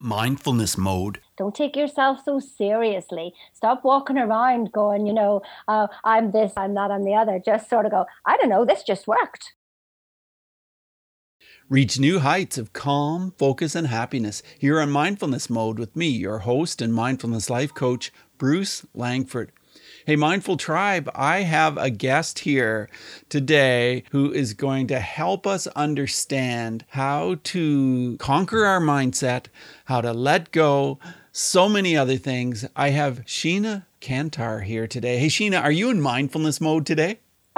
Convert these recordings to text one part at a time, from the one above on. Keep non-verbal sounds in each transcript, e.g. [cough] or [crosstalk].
mindfulness mode. Don't take yourself so seriously. Stop walking around going, you know, uh, I'm this, I'm that, I'm the other. Just sort of go, I don't know, this just worked. Reach new heights of calm, focus, and happiness here on Mindfulness Mode with me, your host and mindfulness life coach, Bruce Langford. Hey, Mindful Tribe, I have a guest here today who is going to help us understand how to conquer our mindset, how to let go, so many other things. I have Sheena Kantar here today. Hey, Sheena, are you in mindfulness mode today? [laughs]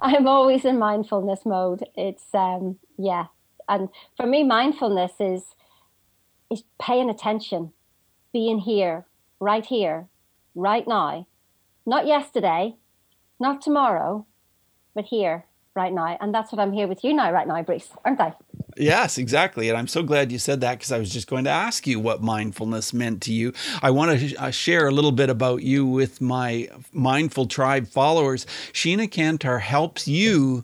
I'm always in mindfulness mode. It's um yeah. And for me mindfulness is is paying attention, being here, right here, right now. Not yesterday, not tomorrow, but here, right now. And that's what I'm here with you now, right now, Bruce, aren't I? Yes, exactly. And I'm so glad you said that because I was just going to ask you what mindfulness meant to you. I want to uh, share a little bit about you with my Mindful Tribe followers. Sheena Kantar helps you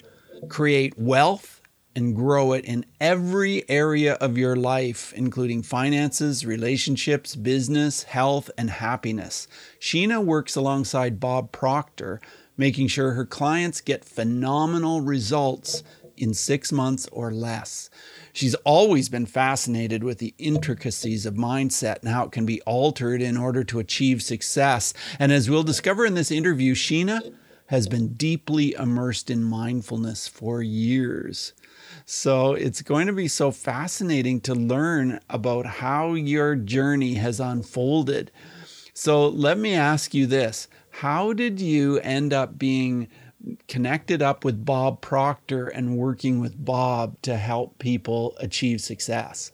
create wealth and grow it in every area of your life, including finances, relationships, business, health, and happiness. Sheena works alongside Bob Proctor, making sure her clients get phenomenal results in six months or less. She's always been fascinated with the intricacies of mindset and how it can be altered in order to achieve success. And as we'll discover in this interview, Sheena has been deeply immersed in mindfulness for years. So it's going to be so fascinating to learn about how your journey has unfolded. So let me ask you this How did you end up being connected up with Bob Proctor and working with Bob to help people achieve success?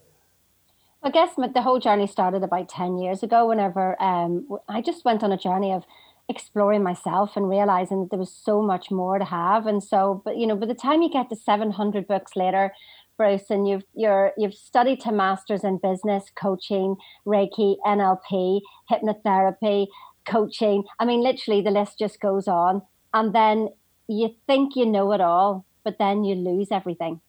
I guess the whole journey started about 10 years ago whenever um, I just went on a journey of exploring myself and realizing that there was so much more to have. And so, but you know, by the time you get to 700 books later, Bruce, and you've you're you've studied to masters in business, coaching, Reiki, NLP, hypnotherapy, coaching. I mean, literally the list just goes on and then you think you know it all, but then you lose everything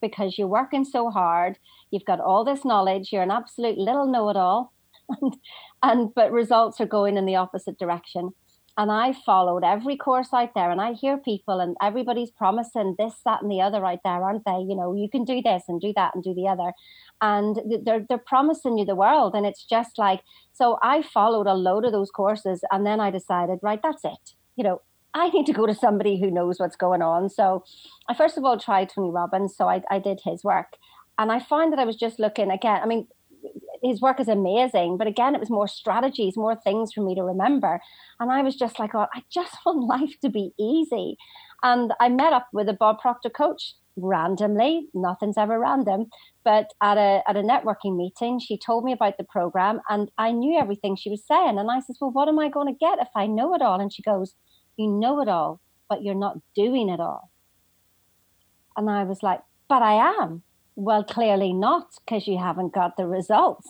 because you're working so hard. You've got all this knowledge. You're an absolute little know-it-all, [laughs] and, and but results are going in the opposite direction. And I followed every course out there, and I hear people, and everybody's promising this, that, and the other out there, aren't they? You know, you can do this and do that and do the other, and they're they're promising you the world, and it's just like so. I followed a load of those courses, and then I decided, right, that's it. You know, I need to go to somebody who knows what's going on. So I first of all tried Tony Robbins. So I, I did his work. And I find that I was just looking again. I mean, his work is amazing, but again, it was more strategies, more things for me to remember. And I was just like, oh, I just [laughs] want life to be easy. And I met up with a Bob Proctor coach randomly. Nothing's ever random. But at a at a networking meeting, she told me about the program, and I knew everything she was saying. And I said, well, what am I going to get if I know it all? And she goes, you know it all, but you're not doing it all. And I was like, but I am. Well, clearly not, because you haven't got the results.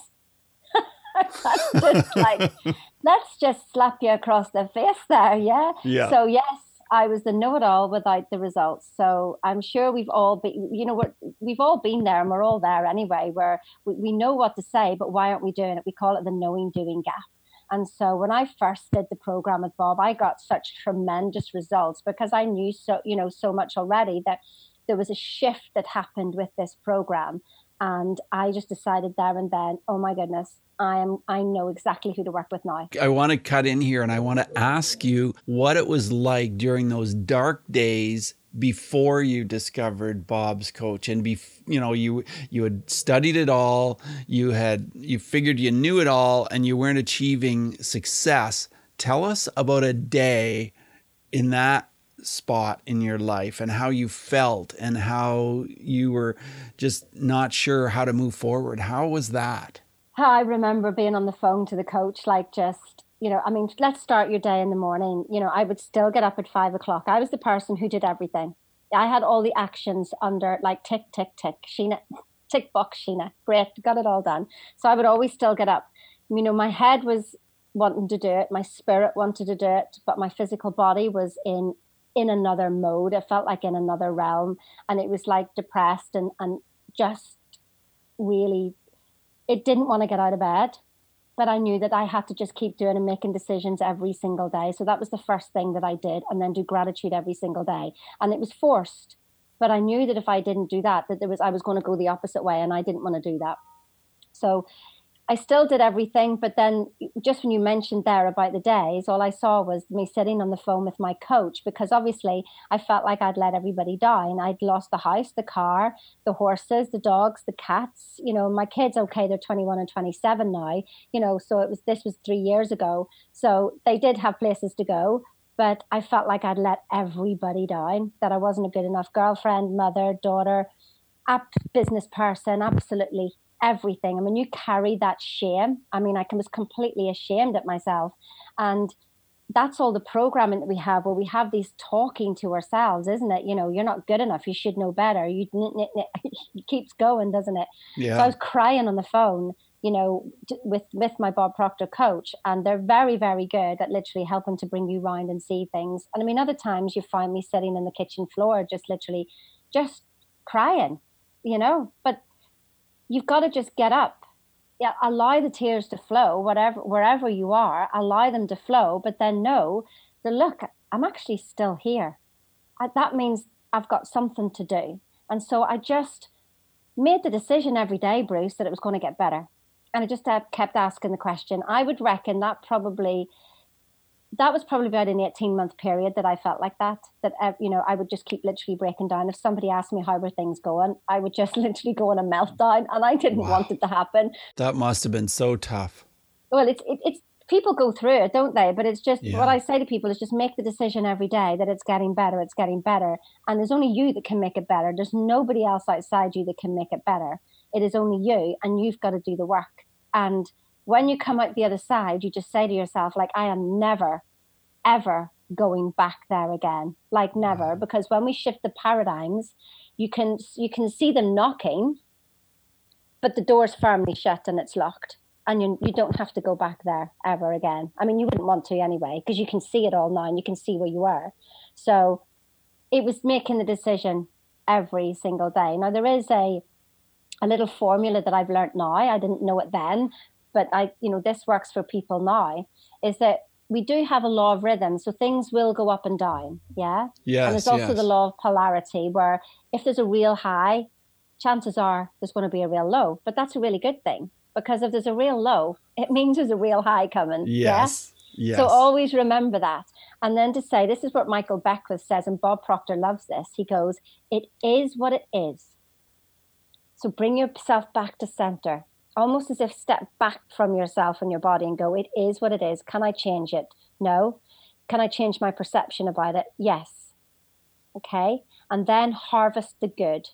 [laughs] That's just like, [laughs] let's just slap you across the face there, yeah? Yeah. So, yes, I was the know it all without the results. So I'm sure we've all been, you know, we're, we've all been there and we're all there anyway, where we, we know what to say, but why aren't we doing it? We call it the knowing doing gap. And so when I first did the program with Bob, I got such tremendous results because I knew so, you know, so much already that there was a shift that happened with this program. And I just decided there and then, oh my goodness, I am I know exactly who to work with now. I want to cut in here and I want to ask you what it was like during those dark days before you discovered Bob's coach and be you know you you had studied it all you had you figured you knew it all and you weren't achieving success tell us about a day in that spot in your life and how you felt and how you were just not sure how to move forward how was that I remember being on the phone to the coach like just you know, I mean, let's start your day in the morning. You know, I would still get up at five o'clock. I was the person who did everything. I had all the actions under like tick, tick, tick, Sheena, tick box, Sheena. Great, got it all done. So I would always still get up. You know, my head was wanting to do it, my spirit wanted to do it, but my physical body was in in another mode. It felt like in another realm, and it was like depressed and and just really it didn't want to get out of bed, but I knew that I had to just keep doing and making decisions every single day. So that was the first thing that I did, and then do gratitude every single day. And it was forced, but I knew that if I didn't do that, that there was I was going to go the opposite way, and I didn't want to do that. So I still did everything, but then just when you mentioned there about the days, all I saw was me sitting on the phone with my coach because obviously I felt like I'd let everybody down. I'd lost the house, the car, the horses, the dogs, the cats. You know, my kids, okay, they're 21 and 27 now, you know, so it was this was three years ago. So they did have places to go, but I felt like I'd let everybody down, that I wasn't a good enough girlfriend, mother, daughter, business person, absolutely everything. I mean, you carry that shame, I mean, I was completely ashamed at myself. And that's all the programming that we have where we have these talking to ourselves, isn't it? You know, you're not good enough. You should know better. You [laughs] it keeps going, doesn't it? Yeah. So I was crying on the phone, you know, with with my Bob Proctor coach, and they're very, very good at literally helping to bring you round and see things. And I mean, other times you find me sitting in the kitchen floor, just literally, just crying, you know. But you've got to just get up. Yeah, allow the tears to flow, whatever wherever you are, allow them to flow, but then know that look, I'm actually still here. I, that means I've got something to do. And so I just made the decision every day, Bruce, that it was going to get better. And I just uh, kept asking the question. I would reckon that probably that was probably about an 18 month period that I felt like that. That, uh, you know, I would just keep literally breaking down. If somebody asked me how were things going, I would just [laughs] literally go on a meltdown. And I didn't wow. want it to happen. That must have been so tough. Well, it's, it, it's, people go through it, don't they? But it's just yeah. what I say to people is just make the decision every day that it's getting better, it's getting better. And there's only you that can make it better. There's nobody else outside you that can make it better. It is only you, and you've got to do the work. And when you come out the other side, you just say to yourself, like, I am never, ever going back there again. Like never. Mm. Because when we shift the paradigms, you can you can see them knocking, but the door's firmly shut and it's locked. And you, you don't have to go back there ever again. I mean, you wouldn't want to anyway, because you can see it all now and you can see where you were. So it was making the decision every single day. Now, there is a a little formula that I've learned now. I didn't know it then, but I, you know, this works for people now. Is that we do have a law of rhythm, so things will go up and down. Yeah. Yes. And there's also yes. the law of polarity, where if there's a real high, chances are there's going to be a real low. But that's a really good thing because if there's a real low, it [laughs] means there's a real high coming. Yes. Yeah? Yes. So always remember that. And then to say, this is what Michael Beckwith says, and Bob Proctor loves this. He goes, It is what it is. So bring yourself back to center, almost as if step back from yourself and your body and go, it is what it is. Can I change it? No. Can I change my perception about it? Yes. Okay. And then harvest the good.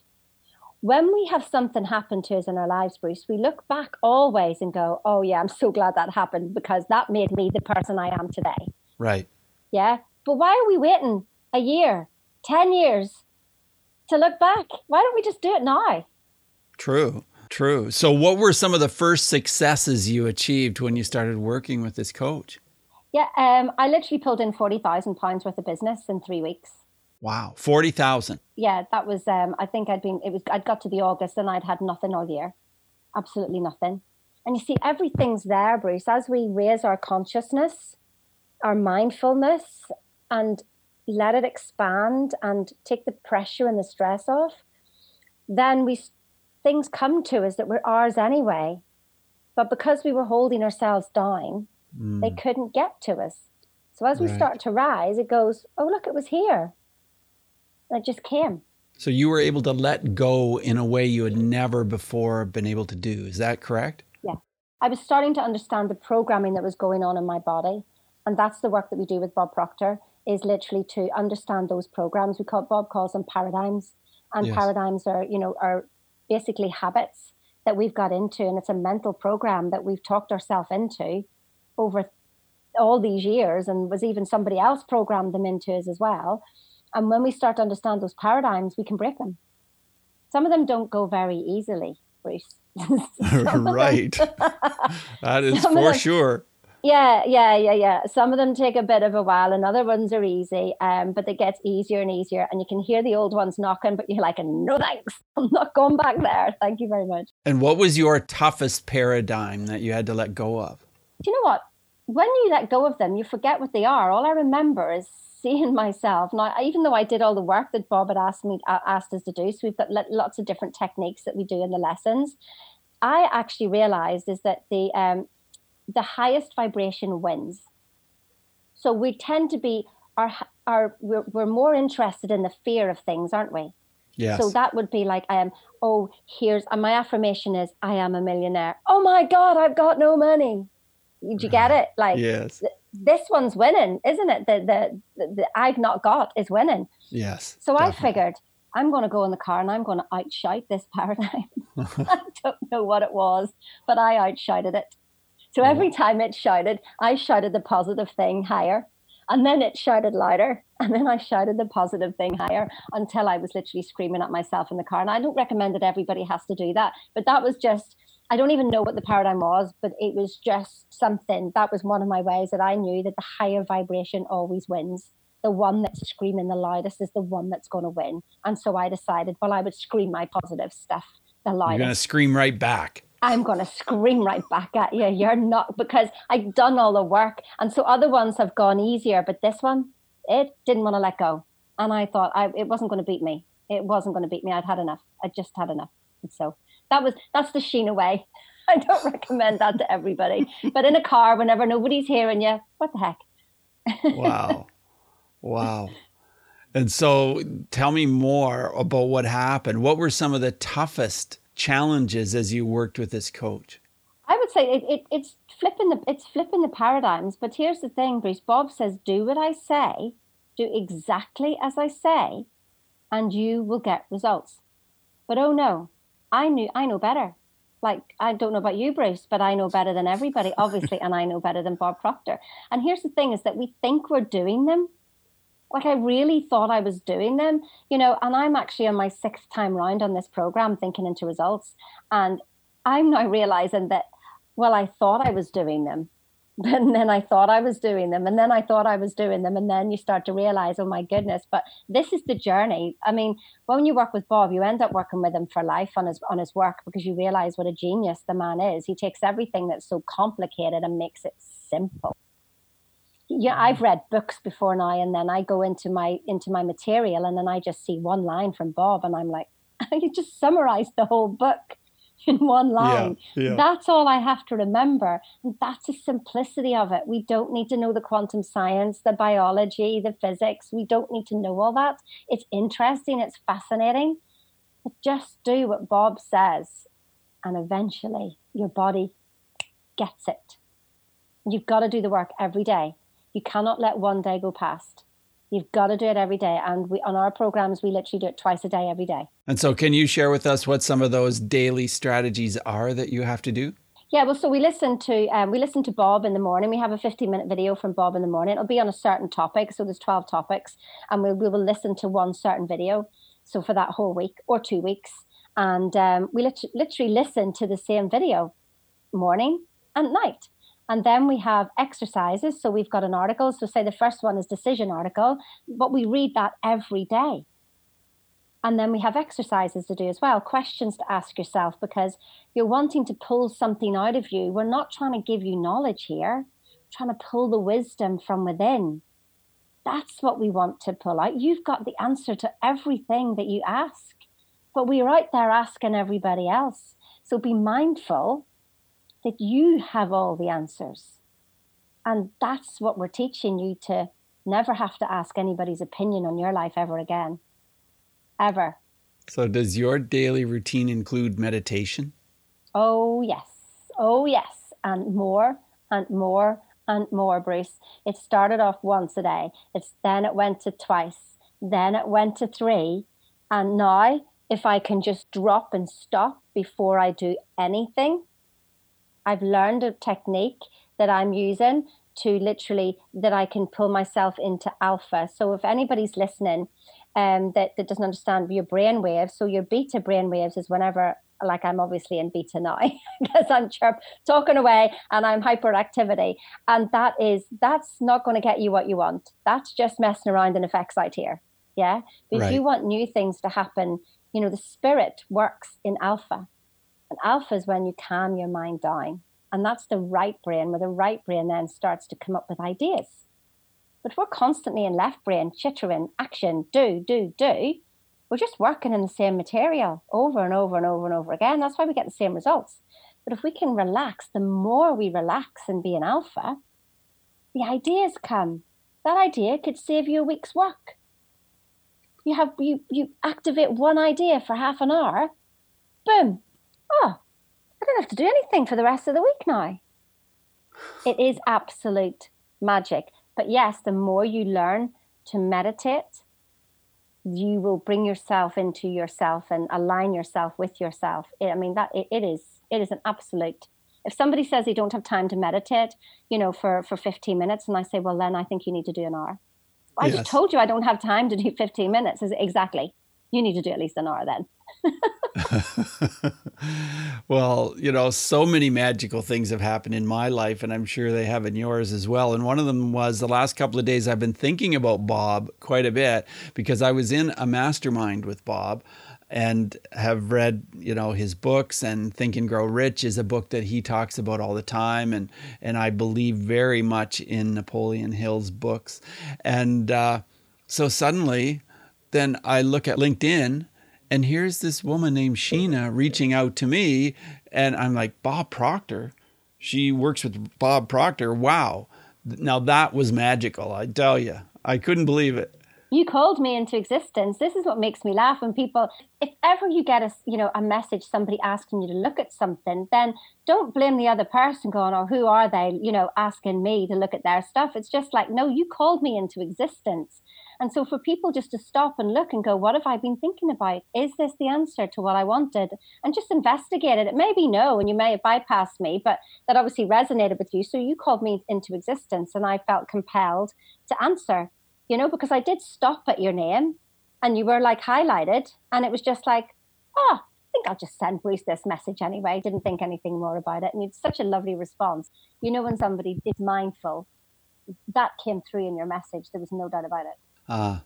When we have something happen to us in our lives, Bruce, we look back always and go, oh, yeah, I'm so glad that happened because that made me the person I am today. Right. Yeah. But why are we waiting a year, 10 years to look back? Why don't we just do it now? True. True. So, what were some of the first successes you achieved when you started working with this coach? Yeah, um, I literally pulled in forty thousand pounds worth of business in three weeks. Wow, forty thousand. Yeah, that was. Um, I think I'd been. It was. I'd got to the August and I'd had nothing all year, absolutely nothing. And you see, everything's there, Bruce. As we raise our consciousness, our mindfulness, and let it expand and take the pressure and the stress off, then we things come to us that were ours anyway. But because we were holding ourselves down, mm. they couldn't get to us. So as we right. start to rise, it goes, oh, look, it was here. And it just came. So you were able to let go in a way you had never before been able to do. Is that correct? Yeah. I was starting to understand the programming that was going on in my body. And that's the work that we do with Bob Proctor is literally to understand those programs. We call Bob calls them paradigms. And yes. paradigms are, you know, are basically habits that we've got into, and it's a mental program that we've talked ourselves into over all these years, and was even somebody else programmed them into us as well. And when we start to understand those paradigms, we can break them. Some of them don't go very easily, Bruce. [laughs] [laughs] right. that is [laughs] for them, sure. Yeah, yeah, yeah, yeah. Some of them take a bit of a while, and other ones are easy. Um, but it gets easier and easier, and you can hear the old ones knocking, but you're like, "No thanks, [laughs] I'm not going back there. Thank you very much." And what was your toughest paradigm that you had to let go of? Do you know what? When you let go of them, you forget what they are. All I remember is seeing [laughs] myself now. Even though I did all the work that Bob had asked me asked us to do, so we've got lots of different techniques that we do in the lessons. I actually realized is that the um, the highest vibration wins. So we tend to be our our we're, we're more interested in the fear of things, aren't we? Yes. So that would be like, I am. um, oh, here's and my affirmation is I am a millionaire. Oh my God, I've got no money. Did you get it? Like yes. Th- this one's winning, isn't it? The, the, the the I've not got is winning. Yes. So definitely. I figured I'm going to go in the car and I'm going to outshout this paradigm. [laughs] [laughs] I don't know what it was, but I outshouted it. So mm-hmm. every time it shouted, I shouted the positive thing higher. And then it shouted louder. [laughs] And then I shouted the positive thing higher until I was literally screaming at myself in the car. And I don't recommend that everybody has to do that. But that was just, I don't even know what the paradigm was, but it was just something. That was one of my ways that I knew that the higher vibration always wins. The one that's screaming the loudest is the one that's going to win. And so I decided, well, I would scream my positive stuff the loudest. You're going to scream right back. I'm going to scream right back at you. You're not, because I've done all the work. And so other ones have gone easier, but this one, it didn't want to let go. And I thought I, it wasn't going to beat me. It wasn't going to beat me. I'd had enough. I just had enough. And so that was, that's the Sheena way. [laughs] I don't recommend that to everybody. [laughs] But in a car, whenever nobody's hearing you, what the heck? wow. [laughs] Wow. And so tell me more about what happened. What were some of the toughest challenges as you worked with this coach? I would say it, it, it's flipping the it's flipping the paradigms. But here's the thing, Bruce. Bob says, "Do what I say, do exactly as I say, and you will get results." But oh no, I knew I know better. Like I don't know about you, Bruce, but I know better than everybody, obviously, and I know better than Bob Proctor. And here's the thing: is that we think we're doing them, like I really thought I was doing them, you know, and I'm actually on my sixth time round on this program thinking into results. And I'm now realizing that, well, I thought I was doing them. [laughs] And then I thought I was doing them. And then I thought I was doing them. And then you start to realize, oh my goodness, but this is the journey. I mean, when you work with Bob, you end up working with him for life on his on his work because you realize what a genius the man is. He takes everything that's so complicated and makes it simple yeah i've read books before now and then i go into my into my material and then i just see one line from bob and i'm like [laughs] you just summarized the whole book [laughs] in one line. yeah, yeah. that's all i have to remember and that's the simplicity of it. We don't need to know the quantum science the biology the physics. We don't need to know all that. It's interesting. It's fascinating. But just do what bob says and eventually your body gets it. You've got to do the work every day you cannot let one day go past. You've got to do it every day. And we on our programs, we literally do it twice a day, every day. And so can you share with us what some of those daily strategies are that you have to do? Yeah, well, so we listen to um, we listen to Bob in the morning. We have a 15 minute video from Bob in the morning. It'll be on a certain topic. So there's 12 topics, and we, we will listen to one certain video. So for that whole week or two weeks, and um, we lit- literally listen to the same video morning and night. And then we have exercises. So we've got an article. So, say the first one is decision article, but we read that every day. And then we have exercises to do as well, questions to ask yourself because you're wanting to pull something out of you. We're not trying to give you knowledge here, We're trying to pull the wisdom from within. That's what we want to pull out. You've got the answer to everything that you ask, but we're out there asking everybody else. So be mindful that you have all the answers. And that's what we're teaching you to never have to ask anybody's opinion on your life ever again. Ever. So, does your daily routine include meditation? Oh, yes. Oh, yes. And more and more and more, Bruce. It started off once a day. It's then it went to twice. Then it went to three. And now, if I can just drop and stop before I do anything, I've learned a technique that I'm using to literally that I can pull myself into alpha. So if anybody's listening um, that, that doesn't understand your brain waves, so your beta brain waves is whenever like I'm obviously in beta now [laughs] because I'm chirp talking away and I'm hyperactivity. And that is that's not going to get you what you want. That's just messing around in effects out here. Yeah. But right. you want new things to happen, you know, the spirit works in alpha. And alpha is when you calm your mind down. And that's the right brain, where the right brain then starts to come up with ideas. But we're constantly in left brain, chittering, action, do, do, do we're just working in the same material over and over and over and over again. That's why we get the same results. But if we can relax, the more we relax and be an alpha, the ideas come. That idea could save you a week's work. You have you you activate one idea for half an hour, boom. Oh, I don't have to do anything for the rest of the week now. It is absolute magic. But yes, the more you learn to meditate, you will bring yourself into yourself and align yourself with yourself. I mean that it, it is it is an absolute. If somebody says they don't have time to meditate, you know, for for 15 minutes, and I say, well, then I think you need to do an hour. I yes. just told you I don't have time to do 15 minutes. Exactly. You need to do at least an hour then. [laughs] well, you know, so many magical things have happened in my life, and I'm sure they have in yours as well. And one of them was the last couple of days I've been thinking about Bob quite a bit because I was in a mastermind with Bob and have read you know his books and think and grow rich is a book that he talks about all the time and and i believe very much in napoleon hill's books and uh, so suddenly then i look at linkedin and here's this woman named Sheena reaching out to me. And I'm like, Bob Proctor? She works with Bob Proctor. Wow. Now that was magical, I tell you. I couldn't believe it. You called me into existence. This is what makes me laugh when people, if ever you get a, you know, a message, somebody asking you to look at something, then don't blame the other person going, oh, who are they, you know, asking me to look at their stuff. It's just like, no, you called me into existence. And so for people just to stop and look and go, what have I been thinking about? Is this the answer to what I wanted? And just investigate it. It may be no, and you may have bypassed me, but that obviously resonated with you. So you called me into existence and I felt compelled to answer, you know, because I did stop at your name and you were like highlighted. And it was just like, oh, I think I'll just send Bruce this message anyway. Didn't think anything more about it. And it's such a lovely response. You know, when somebody is mindful, that came through in your message. There was no doubt about it. Uh,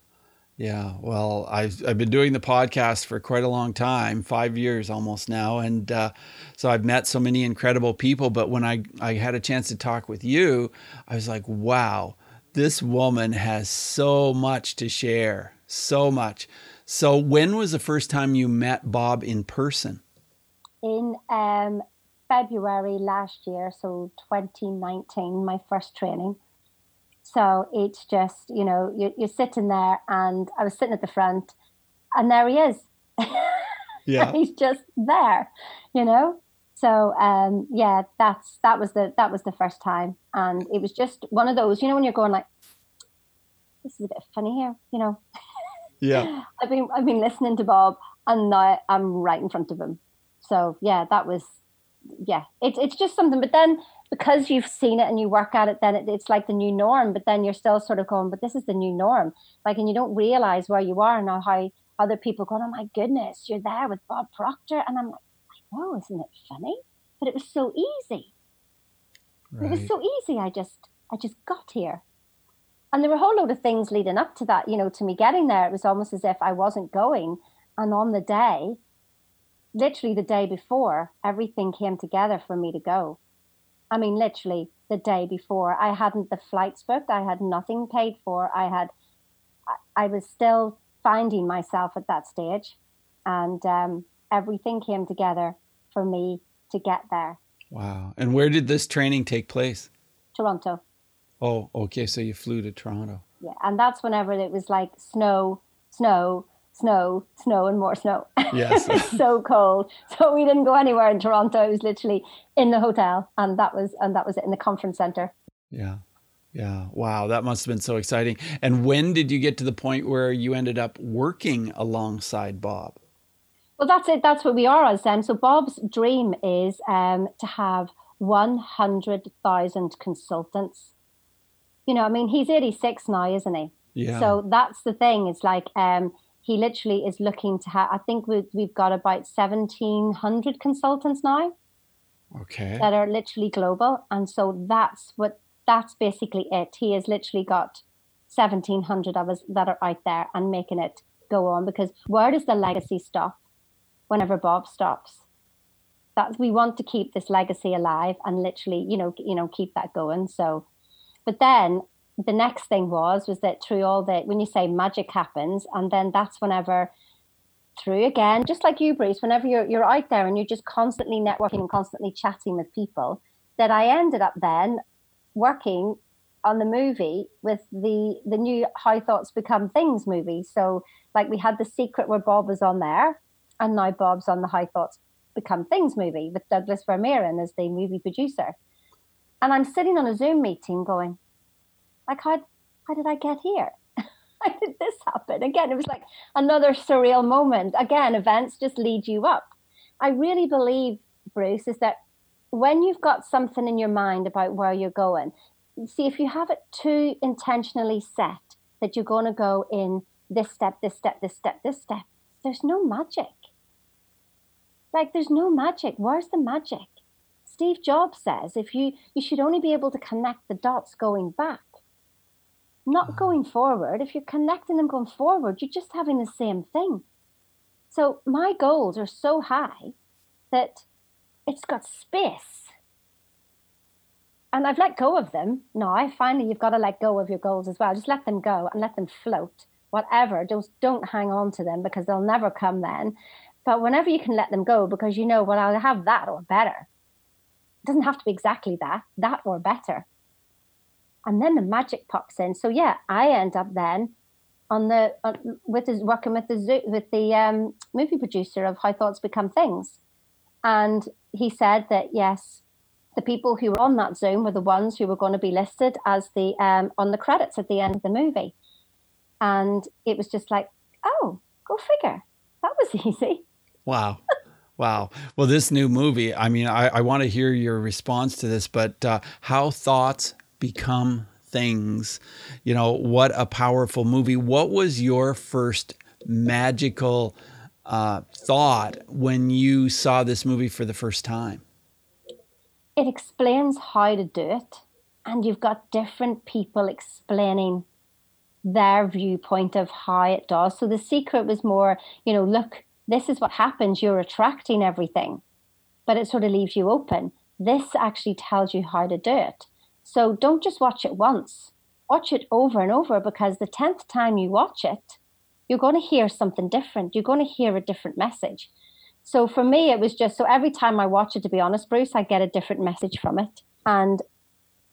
yeah, well, I've, I've been doing the podcast for quite a long time, five years almost now. And uh, so I've met so many incredible people. But when I, I had a chance to talk with you, I was like, wow, this woman has so much to share, so much. So, when was the first time you met Bob in person? In um, February last year, so 2019, my first training. So it's just, you know, you're, you're sitting there, and I was sitting at the front, and there he is. Yeah, [laughs] he's just there, you know. So um, yeah, that's that was the that was the first time, and it was just one of those, you know, when you're going like, this is a bit funny here, you know. Yeah, [laughs] I've been I've been listening to Bob, and now I'm right in front of him. So yeah, that was yeah, it's it's just something. But then because you've seen it and you work at it, then it, it's like the new norm. But then you're still sort of going, but this is the new norm. Like, and you don't realize where you are now, how other people going, oh my goodness, you're there with Bob Proctor. And I'm like, I know, isn't it funny? But it was so easy. Right. It was so easy. I just, I just got here. And there were a whole load of things leading up to that, you know, to me getting there. It was almost as if I wasn't going. And on the day, literally the day before, everything came together for me to go. I mean, literally the day before. I hadn't the flights booked. I had nothing paid for. I had, I was still finding myself at that stage, and um, everything came together for me to get there. Wow! And where did this training take place? Toronto. Oh, okay. So you flew to Toronto. Yeah, and that's whenever it was like snow, snow, snow, snow, and more snow. Yes. [laughs] so cold. So we didn't go anywhere in Toronto. It was literally in the hotel, and that was and that was it in the conference center. Yeah. Yeah. Wow. That must have been so exciting. And when did you get to the point where you ended up working alongside Bob? Well, that's it. That's what we are as them. So Bob's dream is um, to have 100,000 consultants. You know, I mean, he's 86 now, isn't he? Yeah. So that's the thing. It's like um, he literally is looking to have, I think we've, we've got about 1,700 consultants now. Okay. That are literally global. And so that's what, that's basically it. He has literally got 1,700 of us that are out there and making it go on because where does the legacy stop whenever Bob stops? That we want to keep this legacy alive and literally, you know, you know, keep that going. So, but then the next thing was was that through all the when you say magic happens, and then that's whenever through again, just like you, Bruce, whenever you're you're out there and you're just constantly networking and constantly chatting with people, that I ended up then working on the movie with the the new How Thoughts Become Things movie. So like we had the secret where Bob was on there, and now Bob's on the How Thoughts Become Things movie with Douglas Vermeeren as the movie producer. And I'm sitting on a Zoom meeting going, like how how did I get here? [laughs] how did this happen? Again, it was like another surreal moment. Again, events just lead you up. I really believe, Bruce, is that when you've got something in your mind about where you're going, see if you have it too intentionally set that you're going to go in this step, this step, this step, this step, there's no magic. Like there's no magic. Where's the magic? Steve Jobs says if you you should only be able to connect the dots going back not going forward. If you're connecting them going forward, you're just having the same thing. So my goals are so high that it's got space. And I've let go of them. No, I finally you've got to let go of your goals as well. Just let them go and let them float. Whatever. Just don't hang on to them because they'll never come then. But whenever you can let them go, because you know, well, I'll have that or better. It doesn't have to be exactly that, that or better and then the magic pops in. So yeah, I end up then on the with his working with the with the um, movie producer of How Thoughts Become Things, and he said that yes, the people who were on that Zoom were the ones who were going to be listed as the um, on the credits at the end of the movie, and it was just like, oh, go figure, that was [laughs] easy. Wow. Wow. Well, this new movie, I mean, I, I want to hear your response to this, but uh, how thoughts become things. You know, what a powerful movie. What was your first magical uh, thought when you saw this movie for the first time? It explains how to do it, and you've got different people explaining their viewpoint of how it does. So the secret was more, you know, look, this is what happens. You're attracting everything, but it sort of leaves you open. This actually tells you how to do it. So don't just watch it once, watch it over and over because the 10th time you watch it, you're going to hear something different. You're going to hear a different message. So for me, it was just so every time I watch it, to be honest, Bruce, I get a different message from it. And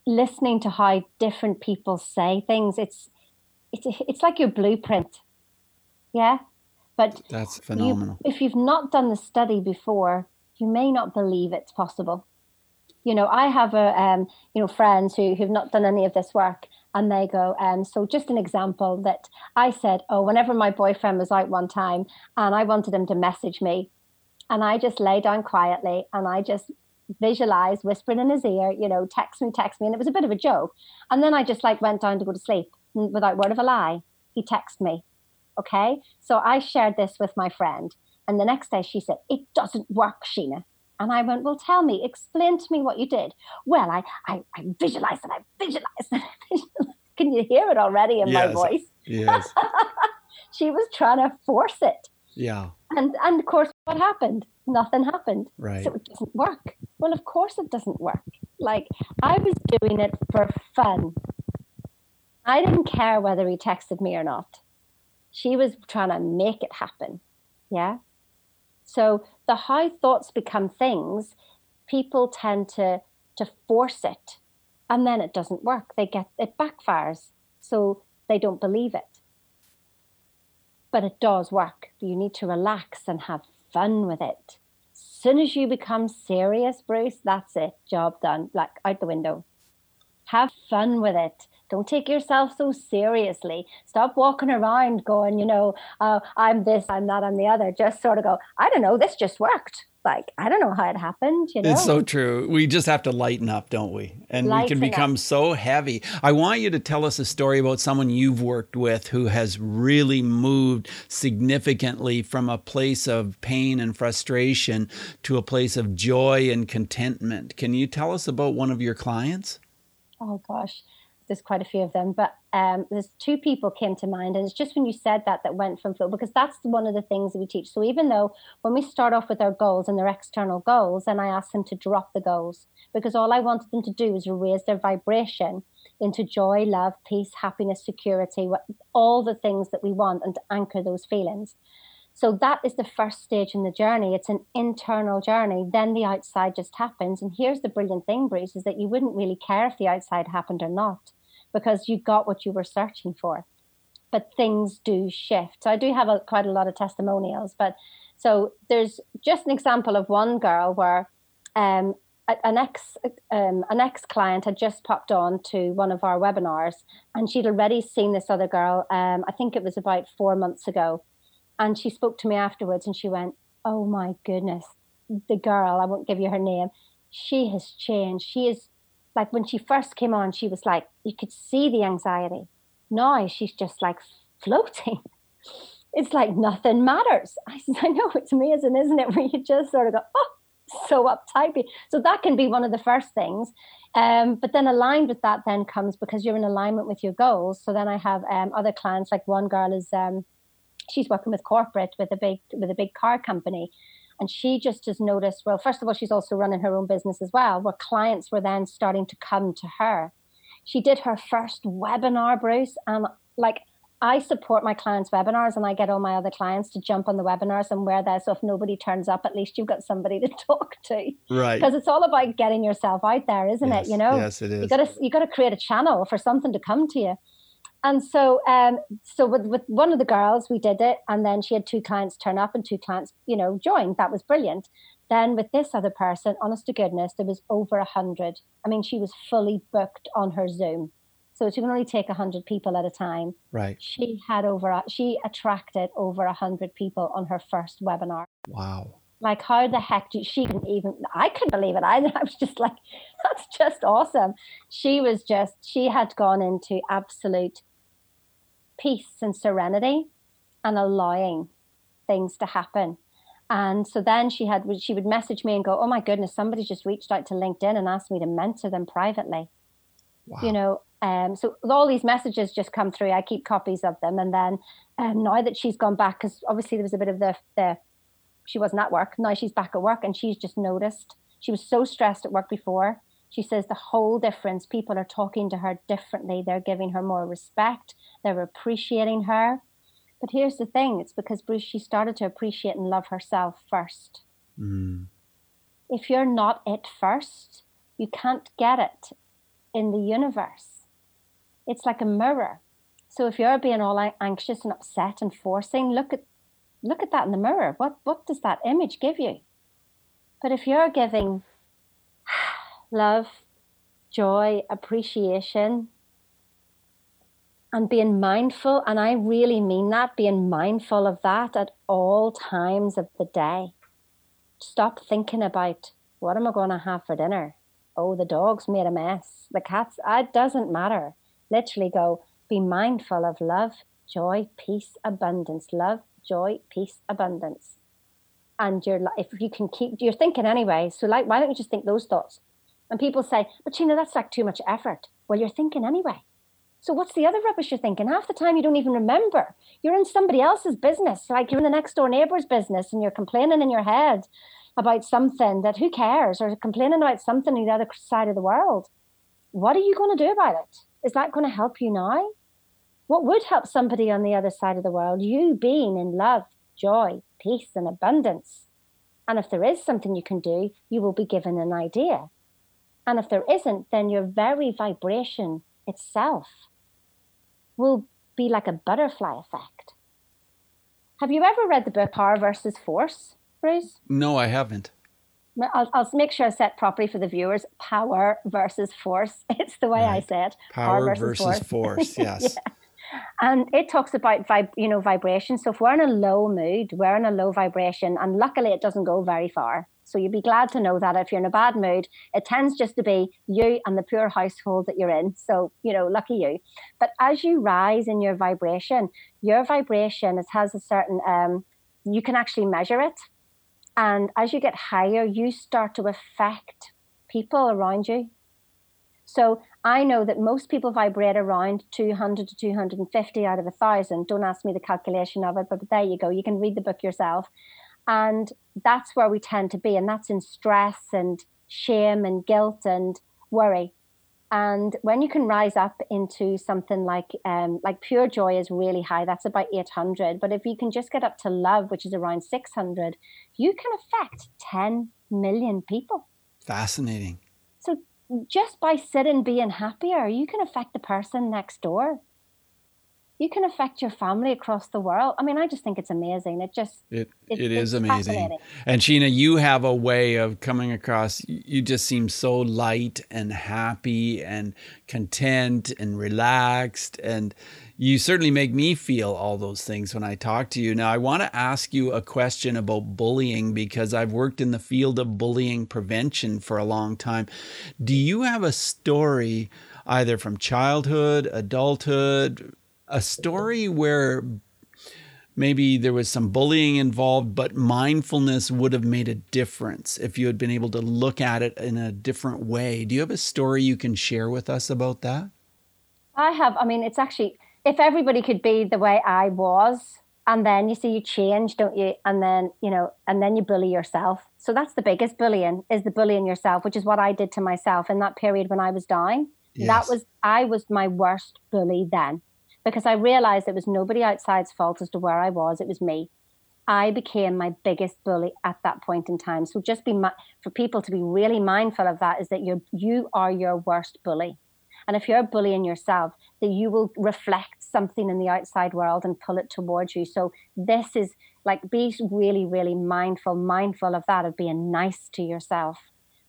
listening to how different people say things, it's it's it's like your blueprint. Yeah. But that's phenomenal. You, if you've not done the study before, you may not believe it's possible you know, I have a, um, you know, friends who who've not done any of this work, and they go, um, so just an example that I said, oh, whenever my boyfriend was out one time, and I wanted him to message me, and I just lay down quietly, and I just visualized whispering in his ear, you know, text me, text me, and it was a bit of a joke, and then I just like went down to go to sleep without word of a lie. He texted me, okay, so I shared this with my friend. And the next day she said, It doesn't work, Sheena. And I went, Well, tell me, explain to me what you did. Well, I, I, I visualized and I visualized and I [laughs] visualized. Can you hear it already in yes. my voice? Yes. [laughs] she was trying to force it. Yeah. And and of course what happened? Nothing happened. Right. So it doesn't work. Well, of course it doesn't work. Like I was doing it for fun. I didn't care whether he texted me or not. She was trying to make it happen. Yeah. So the how thoughts become things, people tend to to force it, and then it doesn't work. They get it backfires, so they don't believe it. But it does work. You need to relax and have fun with it. As soon as you become serious, Bruce, that's it. Job done. Like out the window. Have fun with it. Don't take yourself so seriously. Stop walking around going, you know, uh, I'm this, I'm that, I'm the other. Just sort of go, I don't know, this just worked. Like, I don't know how it happened, you know? It's so true. We just have to lighten up, don't we? and we can become up. so heavy. I want you to tell us a story about someone you've worked with who has really moved significantly from a place of pain and frustration to a place of joy and contentment. Can you tell us about one of your clients? Oh gosh, there's quite a few of them, but um, there's two people came to mind, and it's just when you said that that went from flow because that's one of the things that we teach. So even though when we start off with our goals and their external goals, and I ask them to drop the goals because all I wanted them to do is raise their vibration into joy, love, peace, happiness, security, all the things that we want, and to anchor those feelings. So that is the first stage in the journey. It's an internal journey. Then the outside just happens. And here's the brilliant thing, Bruce, is that you wouldn't really care if the outside happened or not because you got what you were searching for. But things do shift. So I do have a, quite a lot of testimonials. But so there's just an example of one girl where um, an ex um, an ex client had just popped on to one of our webinars, and she'd already seen this other girl. Um, I think it was about four months ago, and she spoke to me afterwards, and she went, "Oh my goodness, the girl I won't give you her name. She has changed. She is like when she first came on, she was like, you could see the anxiety. Now she's just like floating. [laughs] It's like nothing matters. [laughs] I said, I know it's amazing, isn't it? [laughs] Where you just sort of go, oh, so uptight. So that can be one of the first things. Um, but then aligned with that then comes because you're in alignment with your goals. So then I have um, other clients, like one girl is um, she's working with corporate with a big with a big car company and she just has noticed, well, first of all, she's also running her own business as well, where clients were then starting to come to her. She did her first webinar, Bruce, and like I support my clients' webinars and I get all my other clients to jump on the webinars and wear that. So if nobody turns up, at least you've got somebody to [laughs] talk to. Right. Because it's all about getting yourself out there, isn't yes. it? You know? Yes, it is. You gotta you gotta create a channel for something to come to you. And so, um, so with, with one of the girls, we did it, and then she had two clients turn up and two clients, you know, joined. That was brilliant. Then with this other person, honest to goodness, there was over a hundred. I mean, she was fully booked on her Zoom, so she can only take a hundred people at a time. Right. She had over, she attracted over a hundred people on her first webinar. Wow. Like, how the heck did she even? I couldn't believe it. I, [laughs] I was just like, that's just awesome. She was just, she had gone into absolute peace and serenity and allowing things to happen. And so then she had she would message me and go, "Oh my goodness, somebody just reached out to LinkedIn and asked me to mentor them privately." Wow. You know, um, so all these messages just come through. I keep copies of them, and then um, now that she's gone back, because obviously there was a bit of the the she wasn't at work. Now she's back at work, and she's just noticed she was so stressed at work before. She says the whole difference. People are talking to her differently. They're giving her more respect. They're appreciating her. But here's the thing it's because Bruce, she started to appreciate and love herself first. Mm. If you're not it first, you can't get it in the universe. It's like a mirror. So if you're being all anxious and upset and forcing, look at look at that in the mirror. What what does that image give you? But if you're giving love, joy, appreciation, and being mindful, and I really mean that, being mindful of that at all times of the day. Stop thinking about what am I going to have for dinner? Oh, the dog's made a mess. The cat's, ah, it doesn't matter. Literally go, be mindful of love, joy, peace, abundance. Love, joy, peace, abundance. And you're, if you can keep, you're thinking anyway. So, like, why don't you just think those thoughts? And people say, but Sheena, that's like too much effort. Well, you're thinking anyway. So what's the other rubbish you're thinking? Half the time you don't even remember. You're in somebody else's business, like you're in the next door neighbor's business and you're complaining in your head about something that who cares or complaining about something on the other side of the world. What are you going to do about it? Is that going to help you now? What would help somebody on the other side of the world? You being in love, joy, peace, and abundance. And if there is something you can do, you will be given an idea. And if there isn't, then your very vibration itself will be like a butterfly effect. Have you ever read the book Power versus Force, Bruce? No, I haven't. I'll, I'll make sure I set properly for the viewers. Power versus force. [laughs] It's the way right. I say it. Power, Power versus, versus, force. [laughs] force yes. yeah. And it talks about vib- you know vibration. So if we're in a low mood, we're in a low vibration, and luckily it doesn't go very far. So you'd be glad to know that if you're in a bad mood, it tends just to be you and the poor household that you're in. So, you know, lucky you. But as you rise in your vibration, your vibration it has a certain um, you can actually measure it. And as you get higher, you start to affect people around you. So I know that most people vibrate around 200 to 250 out of a thousand. Don't ask me the calculation of it, but there you go. You can read the book yourself. And that's where we tend to be. And that's in stress and shame and guilt and worry. And when you can rise up into something like um, like pure joy is really high. That's about 800. But if you can just get up to love, which is around 600, you can affect 10 million people. Fascinating. So just by sitting being happier, you can affect the person next door you can affect your family across the world. I mean, I just think it's amazing. It just it it, it is amazing. And Sheena, you have a way of coming across. You just seem so light and happy and content and relaxed, and you certainly make me feel all those things when I talk to you. Now, I want to ask you a question about bullying because I've worked in the field of bullying prevention for a long time. Do you have a story? Either from childhood, adulthood, a story where maybe there was some bullying involved, but mindfulness would have made a difference if you had been able to look at it in a different way. Do you have a story you can share with us about that? I have. I mean, it's actually, if everybody could be the way I was, and then you see you change, don't you? And then, you know, and then you bully yourself. So that's the biggest bullying is the bullying yourself, which is what I did to myself in that period when I was dying. Yes. That was, I was my worst bully then because I realized it was nobody outside's fault as to where I was. It was me. I became my biggest bully at that point in time. So just be for people to be really mindful of that is that you you are your worst bully. And if you're bullying yourself, that you will reflect something in the outside world and pull it towards you. So this is like be really, really mindful, mindful of that, of being nice to yourself.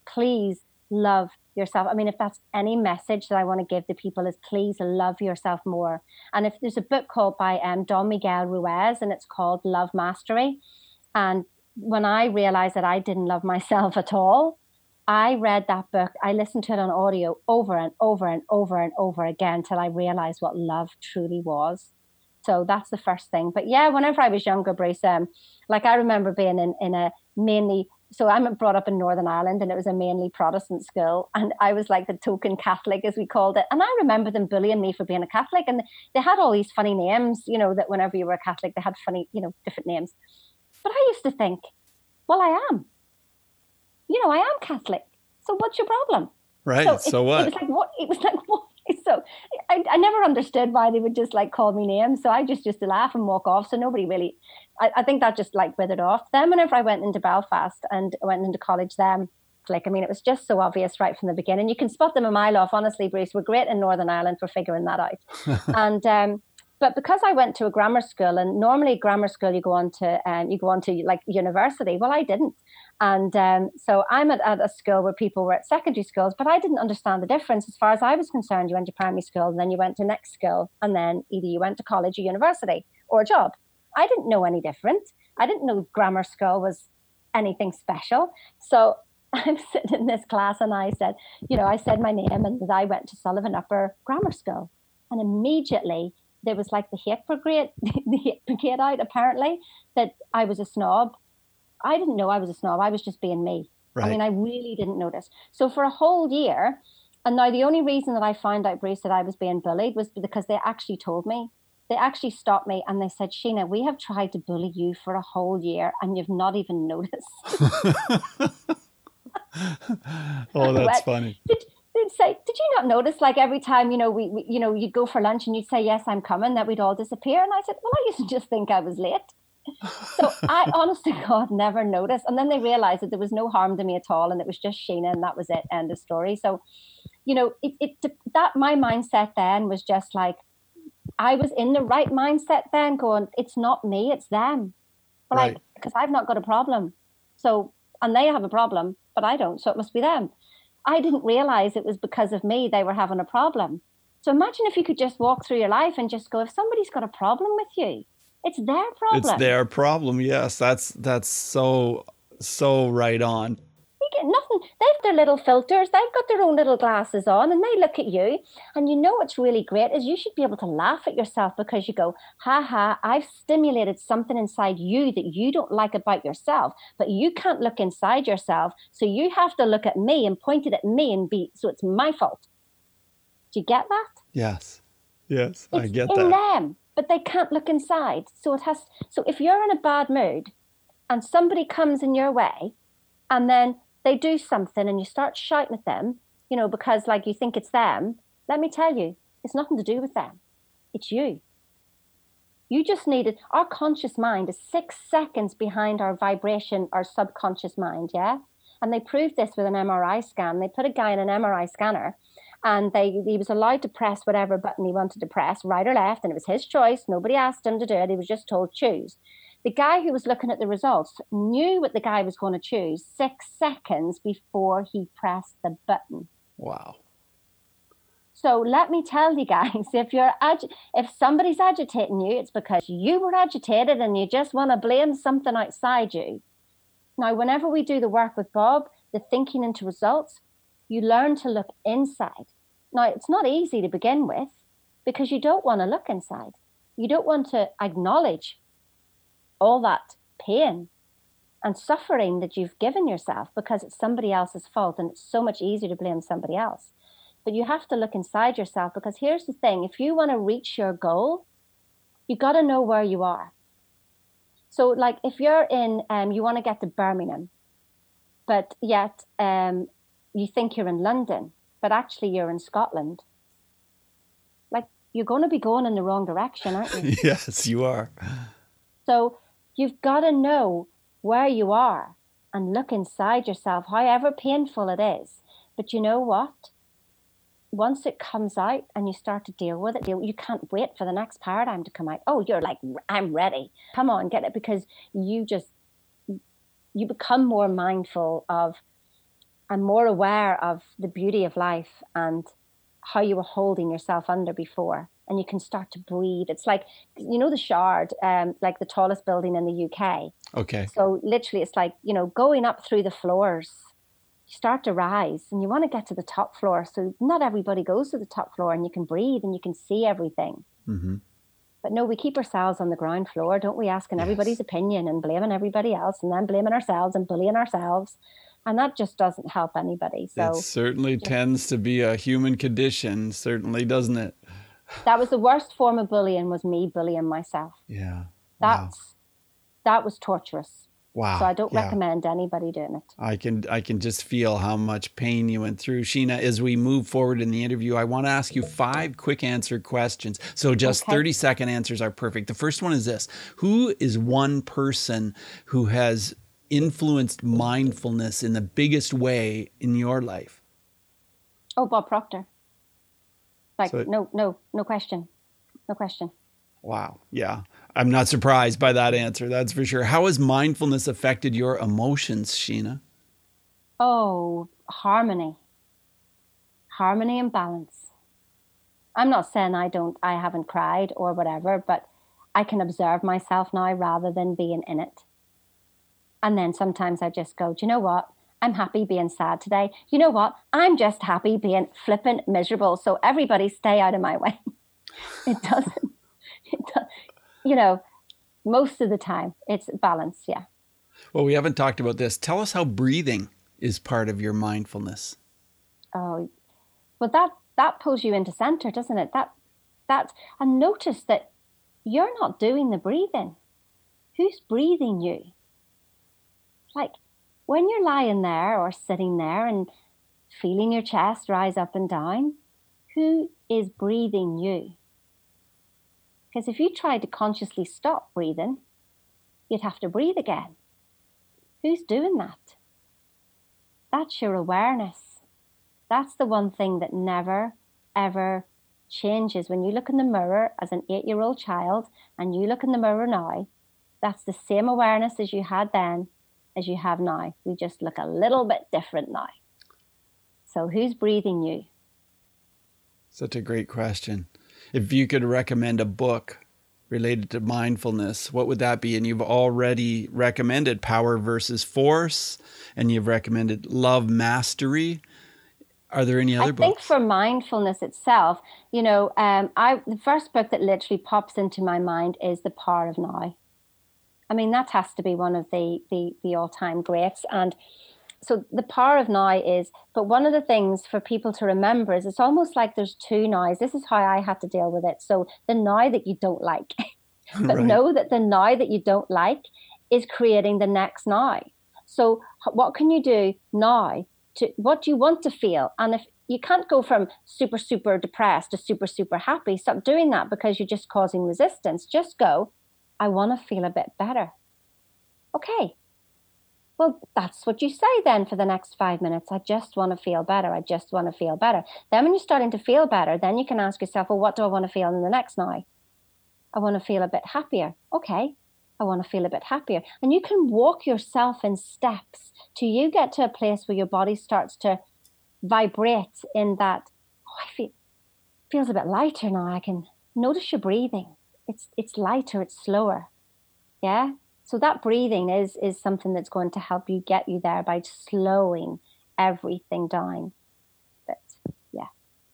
Please love yourself. I mean, if that's any message that I want to give to people is please love yourself more. And if there's a book called by um, Don Miguel Ruiz and it's called Love Mastery. And when I realized that I didn't love myself at all, I read that book. I listened to it on audio over and over and over and over again till I realized what love truly was. So that's the first thing. But yeah, whenever I was younger, Bruce, um, like I remember being in, in a mainly so I'm brought up in Northern Ireland and it was a mainly Protestant school. And I was like the token Catholic, as we called it. And I remember them bullying me for being a Catholic. And they had all these funny names, you know, that whenever you were a Catholic, they had funny, you know, different names. But I used to think, well, I am. You know, I am Catholic. So what's your problem? Right. So, so it, what? It was like, what? It was like, [laughs] what? So I, I never understood why they would just like call me names. So I just used to laugh and walk off. So nobody really I, I think that just like withered off. Then whenever I went into Belfast and went into college then, like I mean it was just so obvious right from the beginning. You can spot them a mile off, honestly, Bruce. We're great in Northern Ireland for figuring that out. [laughs] and um but because I went to a grammar school, and normally grammar school you go on to um, you go on to like university. Well, I didn't, and um, so I'm at, at, a school where people were at secondary schools, but I didn't understand the difference as far as I was concerned. You went to primary school, and then you went to next school, and then either you went to college or university or a job. I didn't know any different. I didn't know grammar school was anything special. So [laughs] I'm sitting in this class and I said, you know, I said my name and that I went to Sullivan Upper Grammar School. And immediately there was like the hate brigade, [laughs] the hate brigade out apparently that I was a snob. I didn't know I was a snob. I was just being me. Right. I mean, I really didn't notice. So for a whole year, and now the only reason that I found out, Bruce, that I was being bullied was because they actually told me they actually stopped me and they said, Sheena, we have tried to bully you for a whole year and you've not even noticed. [laughs] oh, that's funny. Did, they'd say, "Did you not notice? Like every time, you know, we, we, you know, you'd go for lunch and you'd say, "Yes, I'm coming," that we'd all disappear. And I said, "Well, I used to just think I was late." so I, [laughs] honestly, God, never noticed. And then they realized that there was no harm to me at all, and it was just Sheena, and that was it. End of story. So, you know, it, it that my mindset then was just like, I was in the right mindset then, going, it's not me, it's them. But right. like, because I've not got a problem. So, and they have a problem, but I don't. So it must be them. I didn't realize it was because of me they were having a problem. So imagine if you could just walk through your life and just go, if somebody's got a problem with you, it's their problem. It's their problem. Yes, that's that's so so right on. You get nothing. They've their little filters. They've got their own little glasses on, and they look at you. And you know what's really great is you should be able to laugh at yourself because you go, "Ha ha! I've stimulated something inside you that you don't like about yourself, but you can't look inside yourself, so you have to look at me and point it at me and be so it's my fault." Do you get that? Yes. Yes, it's I get in that. them, but they can't look inside. So it has. So if you're in a bad mood, and somebody comes in your way, and then they do something, and you start shouting at them, you know, because like you think it's them. Let me tell you, it's nothing to do with them. It's you. You just needed our conscious mind is six seconds behind our vibration, our subconscious mind, yeah? And they proved this with an MRI scan. They put a guy in an MRI scanner and they he was allowed to press whatever button he wanted to press, right or left, and it was his choice. Nobody asked him to do it. He was just told choose. The guy who was looking at the results knew what the guy was going to choose six seconds before he pressed the button. Wow. So let me tell you guys, [laughs] if you're ag- if somebody's agitating you, it's because you were agitated and you just want to blame something outside you. Now, whenever we do the work with Bob, the thinking into results, you learn to look inside. Now, it's not easy to begin with because you don't want to look inside. You don't want to acknowledge all that pain and suffering that you've given yourself because it's somebody else's fault and it's so much easier to blame somebody else. But you have to look inside yourself because here's the thing if you want to reach your goal, you got to know where you are. So, like if you're in, um, you want to get to Birmingham, but yet um, you think you're in London, but actually you're in Scotland. Like you're going to be going in the wrong direction, aren't you? [laughs] yes, you are. So you've got to know where you are and look inside yourself, however painful it is. But you know what? Once it comes out and you start to deal with it, you can't wait for the next paradigm to come out. Oh, you're like, I'm ready. Come on, get it because you just you become more mindful of and more aware of the beauty of life and how you were holding yourself under before and you can start to breathe it's like you know the shard um, like the tallest building in the uk Okay. so literally it's like you know going up through the floors you start to rise and you want to get to the top floor. So not everybody goes to the top floor and you can breathe and you can see everything. Hmm but no we keep ourselves on the ground floor don't we? Asking Yes. everybody's opinion and blaming everybody else and then blaming ourselves and bullying ourselves. And that just doesn't help anybody. So it certainly tends to be a human condition, certainly, doesn't it? That was the worst form of bullying was me bullying myself Yeah. that's that was torturous Wow. so i don't Yeah. recommend anybody doing it I can I can just feel how much pain you went through. Sheena, as we move forward in the interview, I want to ask you five quick answer questions. So just Okay. 30 second answers are perfect. The first one is this. Who is one person who has influenced mindfulness in the biggest way in your life? oh bob proctor like So- no no no question no question Wow. Yeah. I'm not surprised by that answer. That's for sure. How has mindfulness affected your emotions, Sheena? oh harmony harmony and balance i'm not saying i don't i haven't cried or whatever but i can observe myself now rather than being in it and then sometimes i just go do you know what i'm happy being sad today you know what i'm just happy being flippant miserable so everybody stay out of my way [laughs] it doesn't [laughs] it does, you know most of the time it's balance yeah Well, we haven't talked about this. Tell us how breathing is part of your mindfulness. Oh, well, that that pulls you into center, doesn't it? That that and notice that you're not doing the breathing. Who's breathing you? Like when you're lying there or sitting there and feeling your chest rise up and down, who is breathing you? Because if you tried to consciously stop breathing, you'd have to breathe again. Who's doing that? That's your awareness. That's the one thing that never, ever changes. When you look in the mirror as an eight year old child and you look in the mirror now, that's the same awareness as you had then as you have now. We just look a little bit different now. So, who's breathing you? Such a great question. If you could recommend a book related to mindfulness, what would that be? And you've already recommended power versus force, and you've recommended love mastery. Are there any other I books? think for mindfulness itself, you know, um, I the first book that literally pops into my mind is The Power of Now. I mean, that has to be one of the the, the all time greats. And so the power of now is, but one of the things for people to remember is it's almost like there's two nows. This is how I had to deal with it. So the now that you don't like, [laughs] [laughs] but right. know that the now that you don't like is creating the next now. So what can you do now to what do you want to feel? And if you can't go from super, super depressed to super, super happy, stop doing that because you're just causing resistance. Just go, I want to feel a bit better. Okay. Well, that's what you say then for the next five minutes. I just want to feel better. I just want to feel better. Then, when you're starting to feel better, then you can ask yourself, well, what do I want to feel in the next now? I want to feel a bit happier. Okay. I want to feel a bit happier. And you can walk yourself in steps till you get to a place where your body starts to vibrate in that, oh, I feel feels a bit lighter now. I can notice your breathing. It's it's lighter, it's slower. Yeah. So that breathing is is something that's going to help you get you there by slowing everything down. But yeah.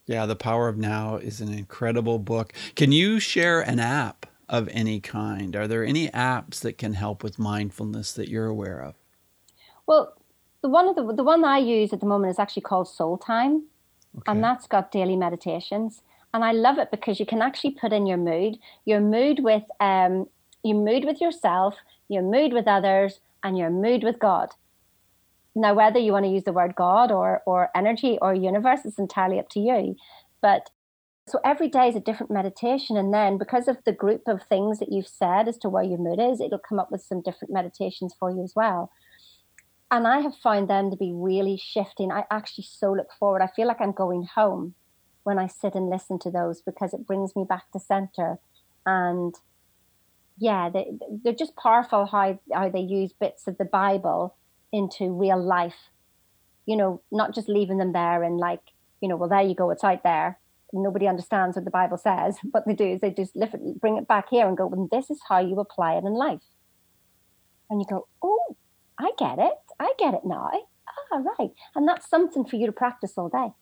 Yeah, The Power of Now is an incredible book. Can you share an app of any kind? Are there any apps that can help with mindfulness that you're aware of? Well, the one of the the one I use at the moment is actually called Soul Time, okay. and that's got daily meditations. And I love it because you can actually put in your mood, your mood with um, your mood with yourself, your mood with others, and your mood with God. Now, whether you want to use the word God or or energy or universe, it's entirely up to you. But so every day is a different meditation. And then because of the group of things that you've said as to where your mood is, it'll come up with some different meditations for you as well. And I have found them to be really shifting. I actually so look forward. I feel like I'm going home when I sit and listen to those because it brings me back to center. And yeah, they, they're just powerful how, how they use bits of the Bible into real life. You know, not just leaving them there and like, you know, well, there you go, it's out there nobody understands what the Bible says. [laughs] What they do is they just lift it, bring it back here and go, well, this is how you apply it in life. And you go, oh, I get it. I get it now. Ah, right. And that's something for you to practice all day.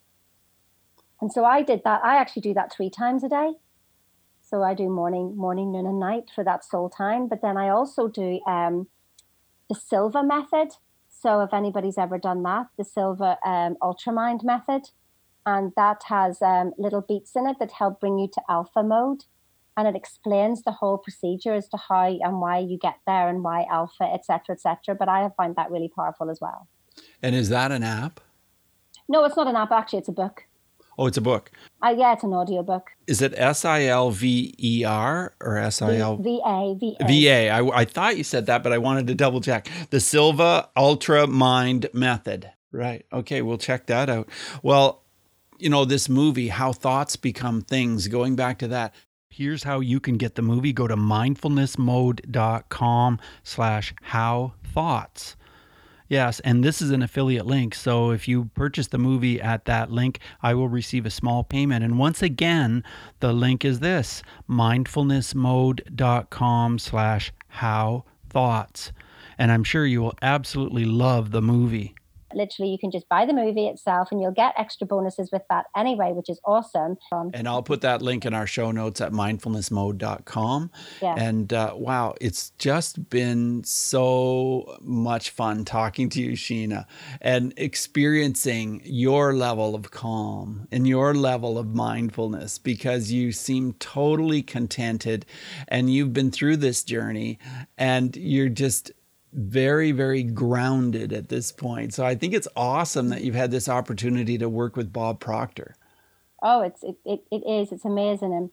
And so I did that. I actually do that three times a day. So I do morning, morning, noon, and night for that soul time. But then I also do um, the Silva method. So if anybody's ever done that, the Silva um, Ultramind method and that has um, little beats in it that help bring you to alpha mode and it explains the whole procedure as to how and why you get there and why alpha etc etc but i have found that really powerful as well and is that an app no it's not an app actually it's a book oh it's a book. Uh, yeah it's an audio book is it s-i-l-v-e-r or s-i-l v-a v-a v-a I, I thought you said that but i wanted to double check. The silva ultra mind method. Right. Okay we'll check that out. Well you know, this movie, How Thoughts Become Things, going back to that. Here's how you can get the movie. Go to mindfulnessmode.com slash how thoughts. Yes, and this is an affiliate link. So if you purchase the movie at that link, I will receive a small payment. And once again, the link is this mindfulnessmode.com slash how thoughts. And I'm sure you will absolutely love the movie literally you can just buy the movie itself and you'll get extra bonuses with that anyway which is awesome and i'll put that link in our show notes at mindfulnessmode.com yeah. and uh, wow it's just been so much fun talking to you sheena and experiencing your level of calm and your level of mindfulness because you seem totally contented and you've been through this journey and you're just very, very grounded at this point. So I think it's awesome that you've had this opportunity to work with Bob Proctor. Oh, it's it, it, it is. It's amazing. And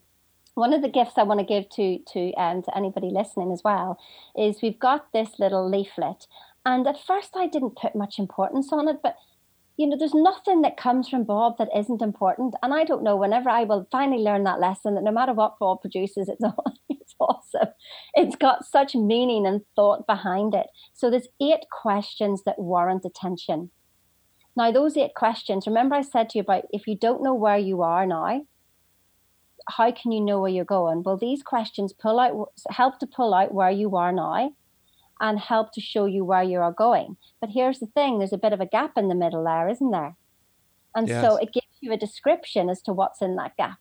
one of the gifts I want to give to to um, to anybody listening as well is we've got this little leaflet. And at first I didn't put much importance on it, but you know, there's nothing that comes from Bob that isn't important. And I don't know, whenever I will finally learn that lesson, that no matter what Bob produces, it's, [laughs] all, it's awesome. It's got such meaning and thought behind it. So there's eight questions that warrant attention. Now, those eight questions, remember I said to you about if you don't know where you are now, how can you know where you're going? Well, these questions pull out, help to pull out where you are now and help to show you where you are going. But here's the thing there's a bit of a gap in the middle there, isn't there? And yes. so it gives you a description as to what's in that gap.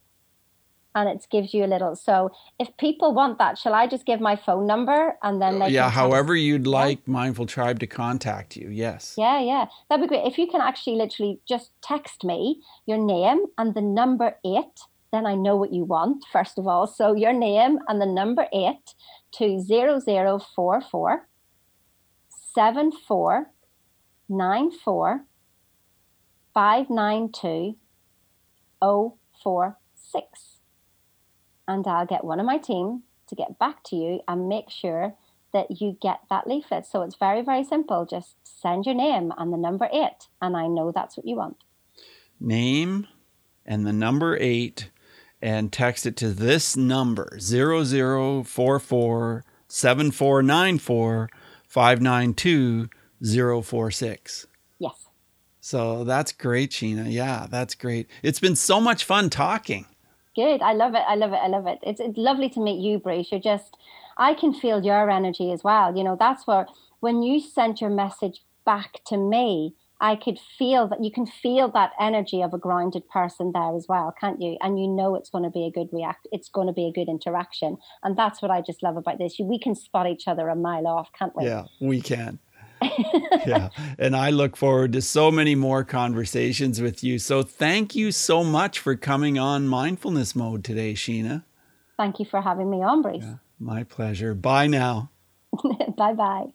And it gives you a little. So if people want that, shall I just give my phone number and then they Yeah, however you'd like yeah. Mindful Tribe to contact you. Yes. Yeah, yeah. That'd be great. If you can actually literally just text me your name and the number eight, then I know what you want, first of all. So your name and the number eight to 0044 7494 592 046. And I'll get one of my team to get back to you and make sure that you get that leaflet. So it's very, very simple. Just send your name and the number eight, and I know that's what you want. Name and the number eight, and text it to this number 0044 7494 592 046. Yes. So that's great, Sheena. Yeah, that's great. It's been so much fun talking. Good. I love it. I love it. I love it. It's, it's lovely to meet you, Bruce. You're just, I can feel your energy as well. You know, that's where, when you sent your message back to me, I could feel that you can feel that energy of a grounded person there as well, can't you? And you know it's going to be a good react. It's going to be a good interaction, and that's what I just love about this. We can spot each other a mile off, can't we? Yeah, we can. [laughs] yeah, and I look forward to so many more conversations with you. So thank you so much for coming on mindfulness mode today, Sheena. Thank you for having me on, Bruce. Yeah, my pleasure. Bye now. [laughs] bye bye.